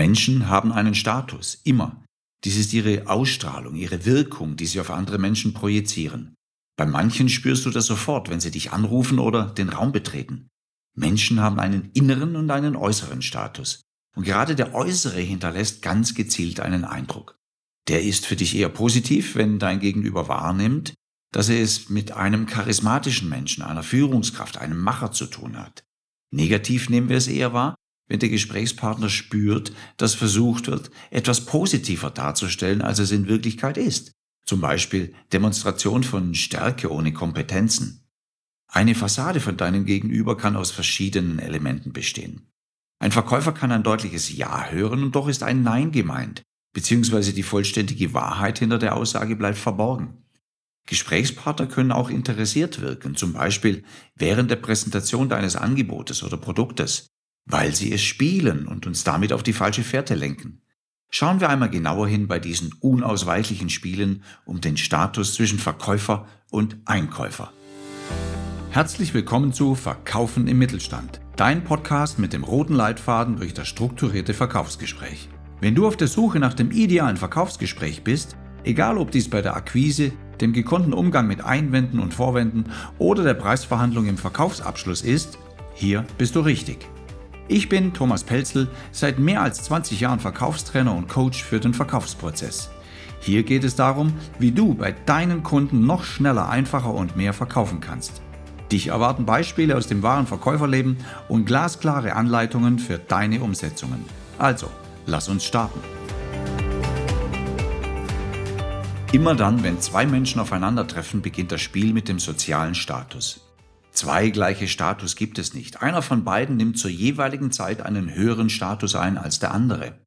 Menschen haben einen Status, immer. Dies ist ihre Ausstrahlung, ihre Wirkung, die sie auf andere Menschen projizieren. Bei manchen spürst du das sofort, wenn sie dich anrufen oder den Raum betreten. Menschen haben einen inneren und einen äußeren Status. Und gerade der äußere hinterlässt ganz gezielt einen Eindruck. Der ist für dich eher positiv, wenn dein Gegenüber wahrnimmt, dass er es mit einem charismatischen Menschen, einer Führungskraft, einem Macher zu tun hat. Negativ nehmen wir es eher wahr, wenn der Gesprächspartner spürt, dass versucht wird, etwas positiver darzustellen, als es in Wirklichkeit ist. Zum Beispiel Demonstration von Stärke ohne Kompetenzen. Eine Fassade von deinem Gegenüber kann aus verschiedenen Elementen bestehen. Ein Verkäufer kann ein deutliches Ja hören und doch ist ein Nein gemeint, beziehungsweise die vollständige Wahrheit hinter der Aussage bleibt verborgen. Gesprächspartner können auch interessiert wirken, zum Beispiel während der Präsentation deines Angebotes oder Produktes, weil sie es spielen und uns damit auf die falsche Fährte lenken. Schauen wir einmal genauer hin bei diesen unausweichlichen Spielen um den Status zwischen Verkäufer und Einkäufer. Herzlich willkommen zu Verkaufen im Mittelstand, dein Podcast mit dem roten Leitfaden durch das strukturierte Verkaufsgespräch. Wenn du auf der Suche nach dem idealen Verkaufsgespräch bist, egal ob dies bei der Akquise, dem gekonnten Umgang mit Einwänden und Vorwänden oder der Preisverhandlung im Verkaufsabschluss ist, hier bist du richtig. Ich bin Thomas Pelzel, seit mehr als 20 Jahren Verkaufstrainer und Coach für den Verkaufsprozess. Hier geht es darum, wie du bei deinen Kunden noch schneller, einfacher und mehr verkaufen kannst. Dich erwarten Beispiele aus dem wahren Verkäuferleben und glasklare Anleitungen für deine Umsetzungen. Also, lass uns starten. Immer dann, wenn zwei Menschen aufeinandertreffen, beginnt das Spiel mit dem sozialen Status. Zwei gleiche Status gibt es nicht. Einer von beiden nimmt zur jeweiligen Zeit einen höheren Status ein als der andere.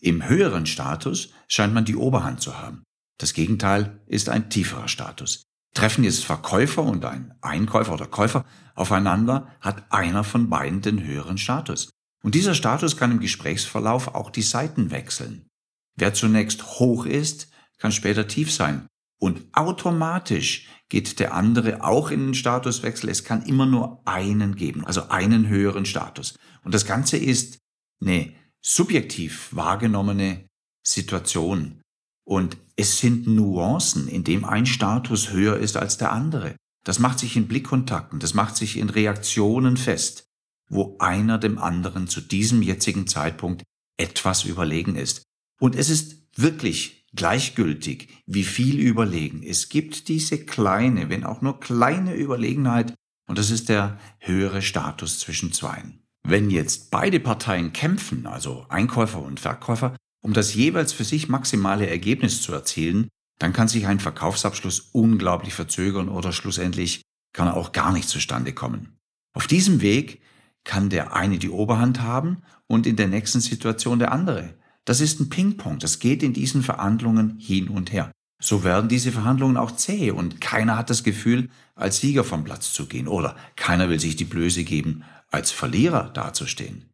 Im höheren Status scheint man die Oberhand zu haben. Das Gegenteil ist ein tieferer Status. Treffen jetzt Verkäufer und ein Einkäufer oder Käufer aufeinander, hat einer von beiden den höheren Status. Und dieser Status kann im Gesprächsverlauf auch die Seiten wechseln. Wer zunächst hoch ist, kann später tief sein. Und automatisch geht der andere auch in den Statuswechsel. Es kann immer nur einen geben, also einen höheren Status. Und das Ganze ist eine subjektiv wahrgenommene Situation. Und es sind Nuancen, in dem ein Status höher ist als der andere. Das macht sich in Blickkontakten, das macht sich in Reaktionen fest, wo einer dem anderen zu diesem jetzigen Zeitpunkt etwas überlegen ist. Und es ist wirklich gleichgültig, wie viel überlegen. Es gibt diese kleine, wenn auch nur kleine Überlegenheit, und das ist der höhere Status zwischen zweien. Wenn jetzt beide Parteien kämpfen, also Einkäufer und Verkäufer, um das jeweils für sich maximale Ergebnis zu erzielen, dann kann sich ein Verkaufsabschluss unglaublich verzögern oder schlussendlich kann er auch gar nicht zustande kommen. Auf diesem Weg kann der eine die Oberhand haben und in der nächsten Situation der andere. Das ist ein Ping-Pong, das geht in diesen Verhandlungen hin und her. So werden diese Verhandlungen auch zäh und keiner hat das Gefühl, als Sieger vom Platz zu gehen oder keiner will sich die Blöße geben, als Verlierer dazustehen.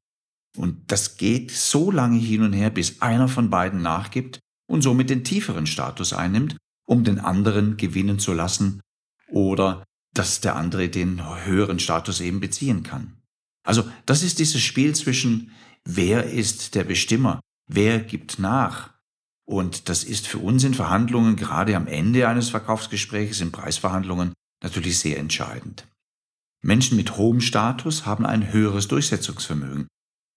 Und das geht so lange hin und her, bis einer von beiden nachgibt und somit den tieferen Status einnimmt, um den anderen gewinnen zu lassen oder dass der andere den höheren Status eben beziehen kann. Also das ist dieses Spiel zwischen wer ist der Bestimmer, wer gibt nach. Und das ist für uns in Verhandlungen, gerade am Ende eines Verkaufsgesprächs, in Preisverhandlungen, natürlich sehr entscheidend. Menschen mit hohem Status haben ein höheres Durchsetzungsvermögen.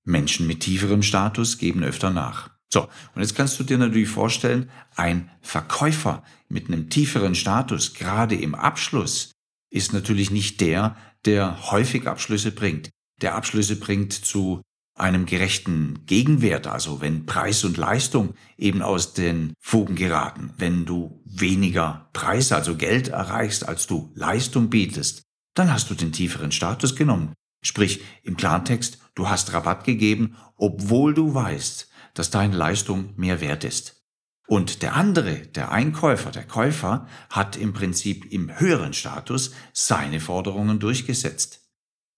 Menschen mit tieferem Status geben öfter nach. So, und jetzt kannst du dir natürlich vorstellen, ein Verkäufer mit einem tieferen Status, gerade im Abschluss, ist natürlich nicht der, der häufig Abschlüsse bringt. Der Abschlüsse bringt zu einem gerechten Gegenwert, also wenn Preis und Leistung eben aus den Fugen geraten, wenn du weniger Preis, also Geld erreichst, als du Leistung bietest, dann hast du den tieferen Status genommen. Sprich, im Klartext, du hast Rabatt gegeben, obwohl du weißt, dass deine Leistung mehr wert ist. Und der andere, der Einkäufer, der Käufer, hat im Prinzip im höheren Status seine Forderungen durchgesetzt.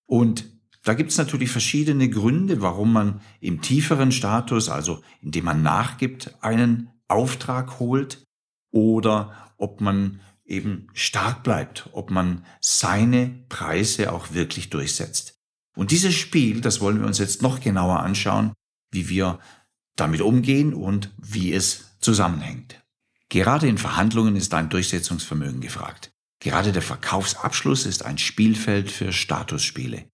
Und da gibt es natürlich verschiedene Gründe, warum man im tieferen Status, also indem man nachgibt, einen Auftrag holt oder ob man eben stark bleibt, ob man seine Preise auch wirklich durchsetzt. Und dieses Spiel, das wollen wir uns jetzt noch genauer anschauen, wie wir damit umgehen und wie es zusammenhängt. Gerade in Verhandlungen ist ein Durchsetzungsvermögen gefragt. Gerade der Verkaufsabschluss ist ein Spielfeld für Statusspiele.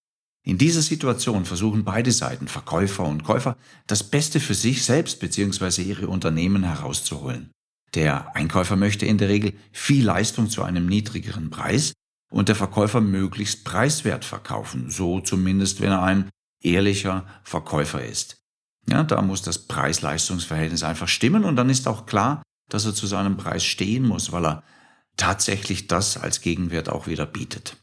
In dieser Situation versuchen beide Seiten, Verkäufer und Käufer, das Beste für sich selbst bzw. ihre Unternehmen herauszuholen. Der Einkäufer möchte in der Regel viel Leistung zu einem niedrigeren Preis und der Verkäufer möglichst preiswert verkaufen, so zumindest wenn er ein ehrlicher Verkäufer ist. Ja, da muss das Preis-Leistungs-Verhältnis einfach stimmen und dann ist auch klar, dass er zu seinem Preis stehen muss, weil er tatsächlich das als Gegenwert auch wieder bietet.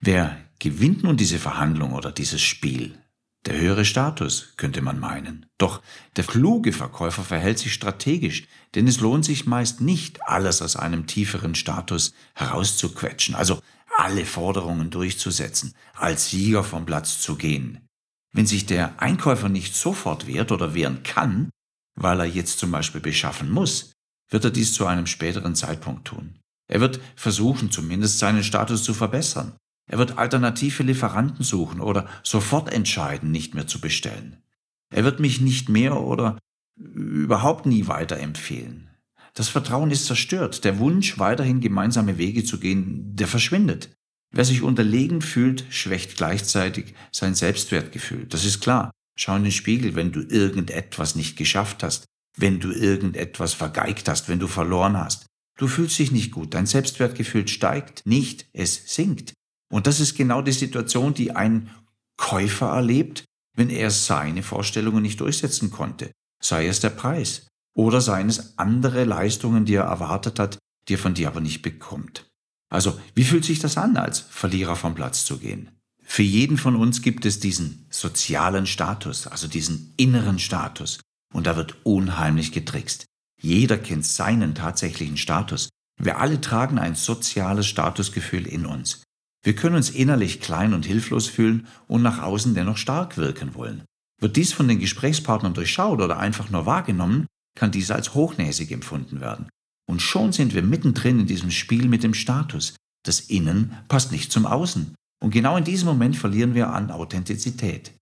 Wer gewinnt nun diese Verhandlung oder dieses Spiel? Der höhere Status, könnte man meinen. Doch der kluge Verkäufer verhält sich strategisch, denn es lohnt sich meist nicht, alles aus einem tieferen Status herauszuquetschen, also alle Forderungen durchzusetzen, als Sieger vom Platz zu gehen. Wenn sich der Einkäufer nicht sofort wehrt oder wehren kann, weil er jetzt zum Beispiel beschaffen muss, wird er dies zu einem späteren Zeitpunkt tun. Er wird versuchen, zumindest seinen Status zu verbessern. Er wird alternative Lieferanten suchen oder sofort entscheiden, nicht mehr zu bestellen. Er wird mich nicht mehr oder überhaupt nie weiterempfehlen. Das Vertrauen ist zerstört. Der Wunsch, weiterhin gemeinsame Wege zu gehen, der verschwindet. Wer sich unterlegen fühlt, schwächt gleichzeitig sein Selbstwertgefühl. Das ist klar. Schau in den Spiegel, wenn du irgendetwas nicht geschafft hast, wenn du irgendetwas vergeigt hast, wenn du verloren hast. Du fühlst dich nicht gut, dein Selbstwertgefühl steigt nicht, es sinkt. Und das ist genau die Situation, die ein Käufer erlebt, wenn er seine Vorstellungen nicht durchsetzen konnte. Sei es der Preis oder seien es andere Leistungen, die er erwartet hat, die er von dir aber nicht bekommt. Also, wie fühlt sich das an, als Verlierer vom Platz zu gehen? Für jeden von uns gibt es diesen sozialen Status, also diesen inneren Status. Und da wird unheimlich getrickst. Jeder kennt seinen tatsächlichen Status. Wir alle tragen ein soziales Statusgefühl in uns. Wir können uns innerlich klein und hilflos fühlen und nach außen dennoch stark wirken wollen. Wird dies von den Gesprächspartnern durchschaut oder einfach nur wahrgenommen, kann dies als hochnäsig empfunden werden. Und schon sind wir mittendrin in diesem Spiel mit dem Status. Das Innen passt nicht zum Außen. Und genau in diesem Moment verlieren wir an Authentizität.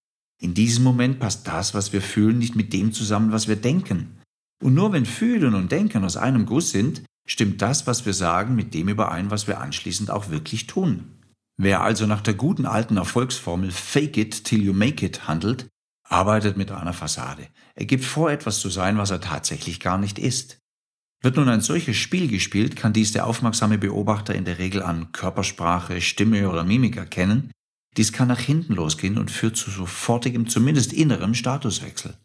In diesem Moment passt das, was wir fühlen, nicht mit dem zusammen, was wir denken. Und nur wenn Fühlen und Denken aus einem Guss sind, stimmt das, was wir sagen, mit dem überein, was wir anschließend auch wirklich tun. Wer also nach der guten alten Erfolgsformel Fake it till you make it handelt, arbeitet mit einer Fassade. Er gibt vor, etwas zu sein, was er tatsächlich gar nicht ist. Wird nun ein solches Spiel gespielt, kann dies der aufmerksame Beobachter in der Regel an Körpersprache, Stimme oder Mimik erkennen. Dies kann nach hinten losgehen und führt zu sofortigem, zumindest innerem Statuswechsel.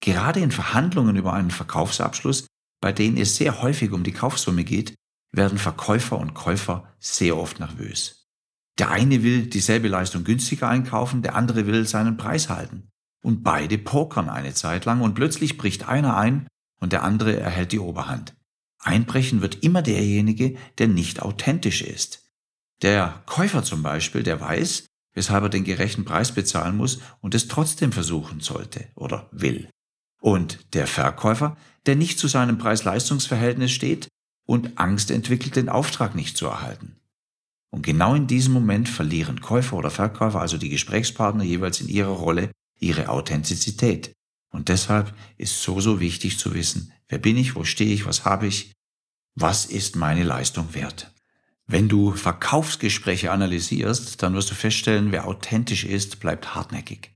Gerade in Verhandlungen über einen Verkaufsabschluss, bei denen es sehr häufig um die Kaufsumme geht, werden Verkäufer und Käufer sehr oft nervös. Der eine will dieselbe Leistung günstiger einkaufen, der andere will seinen Preis halten. Und beide pokern eine Zeit lang und plötzlich bricht einer ein und der andere erhält die Oberhand. Einbrechen wird immer derjenige, der nicht authentisch ist. Der Käufer zum Beispiel, der weiß, weshalb er den gerechten Preis bezahlen muss und es trotzdem versuchen sollte oder will. Und der Verkäufer, der nicht zu seinem Preis-Leistungs-Verhältnis steht und Angst entwickelt, den Auftrag nicht zu erhalten. Und genau in diesem Moment verlieren Käufer oder Verkäufer, also die Gesprächspartner, jeweils in ihrer Rolle ihre Authentizität. Und deshalb ist so, so wichtig zu wissen, wer bin ich, wo stehe ich, was habe ich, was ist meine Leistung wert. Wenn du Verkaufsgespräche analysierst, dann wirst du feststellen, wer authentisch ist, bleibt hartnäckig.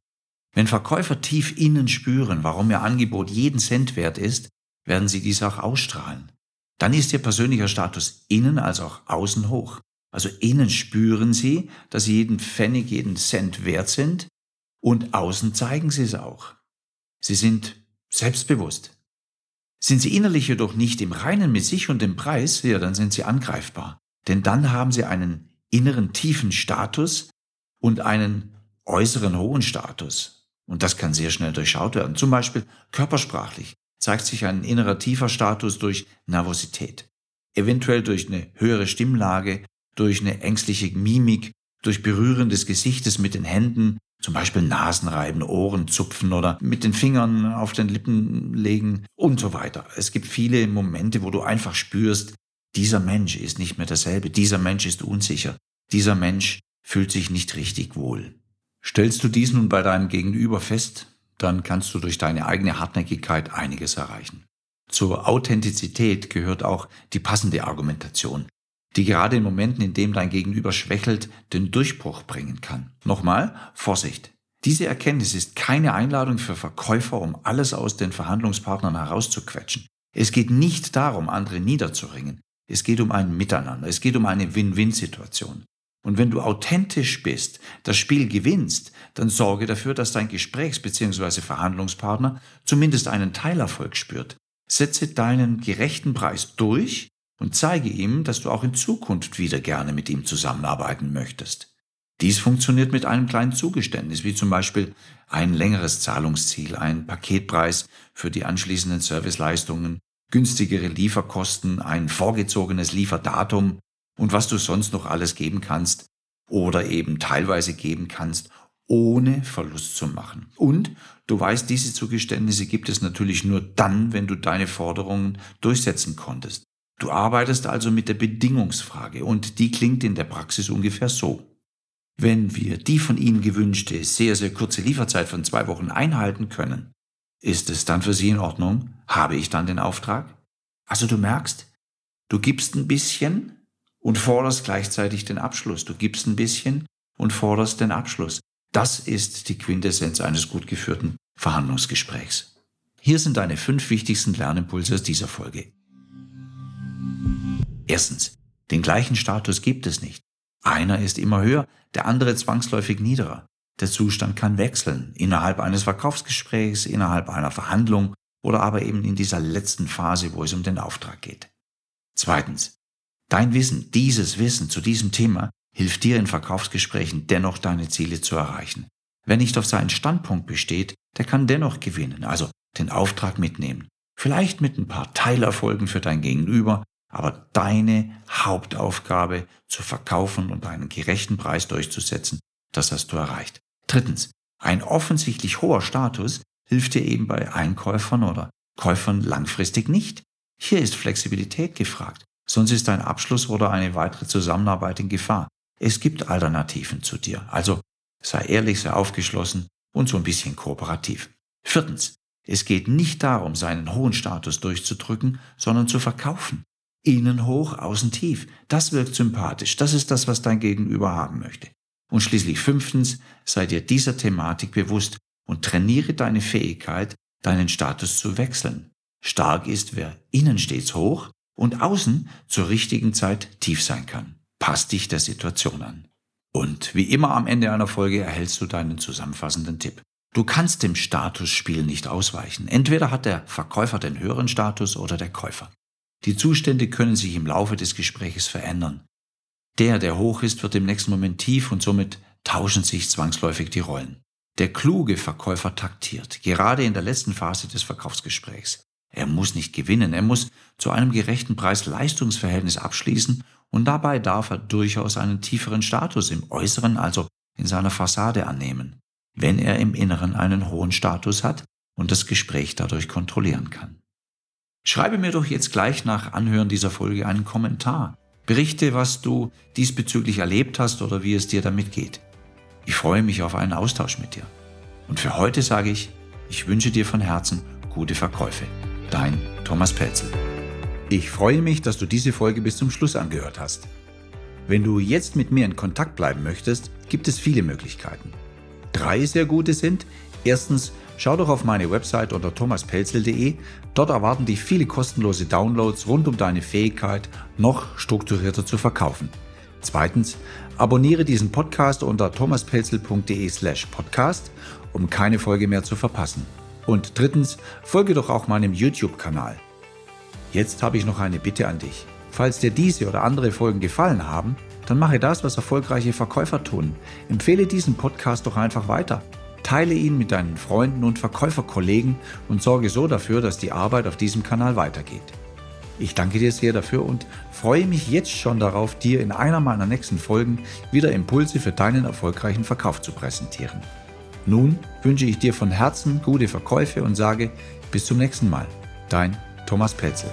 Wenn Verkäufer tief innen spüren, warum ihr Angebot jeden Cent wert ist, werden sie dies auch ausstrahlen. Dann ist ihr persönlicher Status innen als auch außen hoch. Also innen spüren sie, dass sie jeden Pfennig, jeden Cent wert sind und außen zeigen sie es auch. Sie sind selbstbewusst. Sind sie innerlich jedoch nicht im Reinen mit sich und dem Preis, ja, dann sind sie angreifbar. Denn dann haben sie einen inneren tiefen Status und einen äußeren hohen Status. Und das kann sehr schnell durchschaut werden. Zum Beispiel körpersprachlich zeigt sich ein innerer tiefer Status durch Nervosität. Eventuell durch eine höhere Stimmlage durch eine ängstliche Mimik, durch Berühren des Gesichtes mit den Händen, zum Beispiel Nasenreiben, Ohren zupfen oder mit den Fingern auf den Lippen legen und so weiter. Es gibt viele Momente, wo du einfach spürst, dieser Mensch ist nicht mehr derselbe, dieser Mensch ist unsicher, dieser Mensch fühlt sich nicht richtig wohl. Stellst du dies nun bei deinem Gegenüber fest, dann kannst du durch deine eigene Hartnäckigkeit einiges erreichen. Zur Authentizität gehört auch die passende Argumentation, die gerade in Momenten, in denen dein Gegenüber schwächelt, den Durchbruch bringen kann. Nochmal, Vorsicht. Diese Erkenntnis ist keine Einladung für Verkäufer, um alles aus den Verhandlungspartnern herauszuquetschen. Es geht nicht darum, andere niederzuringen. Es geht um ein Miteinander. Es geht um eine Win-Win-Situation. Und wenn du authentisch bist, das Spiel gewinnst, dann sorge dafür, dass dein Gesprächs- bzw. Verhandlungspartner zumindest einen Teilerfolg spürt. Setze deinen gerechten Preis durch und zeige ihm, dass du auch in Zukunft wieder gerne mit ihm zusammenarbeiten möchtest. Dies funktioniert mit einem kleinen Zugeständnis, wie zum Beispiel ein längeres Zahlungsziel, ein Paketpreis für die anschließenden Serviceleistungen, günstigere Lieferkosten, ein vorgezogenes Lieferdatum und was du sonst noch alles geben kannst oder eben teilweise geben kannst, ohne Verlust zu machen. Und du weißt, diese Zugeständnisse gibt es natürlich nur dann, wenn du deine Forderungen durchsetzen konntest. Du arbeitest also mit der Bedingungsfrage und die klingt in der Praxis ungefähr so. Wenn wir die von Ihnen gewünschte sehr, sehr kurze Lieferzeit von zwei Wochen einhalten können, ist es dann für Sie in Ordnung? Habe ich dann den Auftrag? Also du merkst, du gibst ein bisschen und forderst gleichzeitig den Abschluss. Du gibst ein bisschen und forderst den Abschluss. Das ist die Quintessenz eines gut geführten Verhandlungsgesprächs. Hier sind deine fünf wichtigsten Lernimpulse aus dieser Folge. Erstens, den gleichen Status gibt es nicht. Einer ist immer höher, der andere zwangsläufig niederer. Der Zustand kann wechseln innerhalb eines Verkaufsgesprächs, innerhalb einer Verhandlung oder aber eben in dieser letzten Phase, wo es um den Auftrag geht. Zweitens, dein Wissen, dieses Wissen zu diesem Thema hilft dir in Verkaufsgesprächen dennoch deine Ziele zu erreichen. Wer nicht auf seinen Standpunkt besteht, der kann dennoch gewinnen, also den Auftrag mitnehmen. Vielleicht mit ein paar Teilerfolgen für dein Gegenüber, aber deine Hauptaufgabe zu verkaufen und einen gerechten Preis durchzusetzen, das hast du erreicht. Drittens, ein offensichtlich hoher Status hilft dir eben bei Einkäufern oder Käufern langfristig nicht. Hier ist Flexibilität gefragt, sonst ist ein Abschluss oder eine weitere Zusammenarbeit in Gefahr. Es gibt Alternativen zu dir, also sei ehrlich, sei aufgeschlossen und so ein bisschen kooperativ. Viertens, es geht nicht darum, seinen hohen Status durchzudrücken, sondern zu verkaufen. Innen hoch, außen tief. Das wirkt sympathisch. Das ist das, was dein Gegenüber haben möchte. Und schließlich fünftens, sei dir dieser Thematik bewusst und trainiere deine Fähigkeit, deinen Status zu wechseln. Stark ist, wer innen stets hoch und außen zur richtigen Zeit tief sein kann. Pass dich der Situation an. Und wie immer am Ende einer Folge erhältst du deinen zusammenfassenden Tipp. Du kannst dem Statusspiel nicht ausweichen. Entweder hat der Verkäufer den höheren Status oder der Käufer. Die Zustände können sich im Laufe des Gespräches verändern. Der, der hoch ist, wird im nächsten Moment tief und somit tauschen sich zwangsläufig die Rollen. Der kluge Verkäufer taktiert, gerade in der letzten Phase des Verkaufsgesprächs. Er muss nicht gewinnen, er muss zu einem gerechten Preis-Leistungsverhältnis abschließen und dabei darf er durchaus einen tieferen Status im Äußeren, also in seiner Fassade annehmen, wenn er im Inneren einen hohen Status hat und das Gespräch dadurch kontrollieren kann. Schreibe mir doch jetzt gleich nach Anhören dieser Folge einen Kommentar. Berichte, was du diesbezüglich erlebt hast oder wie es dir damit geht. Ich freue mich auf einen Austausch mit dir. Und für heute sage ich, ich wünsche dir von Herzen gute Verkäufe. Dein Thomas Pelzel. Ich freue mich, dass du diese Folge bis zum Schluss angehört hast. Wenn du jetzt mit mir in Kontakt bleiben möchtest, gibt es viele Möglichkeiten. Drei sehr gute sind, erstens, schau doch auf meine Website unter thomaspelzel.de. Dort erwarten dich viele kostenlose Downloads rund um deine Fähigkeit, noch strukturierter zu verkaufen. Zweitens, abonniere diesen Podcast unter thomaspelzel.de slash podcast, um keine Folge mehr zu verpassen. Und drittens, folge doch auch meinem YouTube-Kanal. Jetzt habe ich noch eine Bitte an dich. Falls dir diese oder andere Folgen gefallen haben, dann mache das, was erfolgreiche Verkäufer tun. Empfehle diesen Podcast doch einfach weiter. Teile ihn mit deinen Freunden und Verkäuferkollegen und sorge so dafür, dass die Arbeit auf diesem Kanal weitergeht. Ich danke dir sehr dafür und freue mich jetzt schon darauf, dir in einer meiner nächsten Folgen wieder Impulse für deinen erfolgreichen Verkauf zu präsentieren. Nun wünsche ich dir von Herzen gute Verkäufe und sage bis zum nächsten Mal. Dein Thomas Petzel.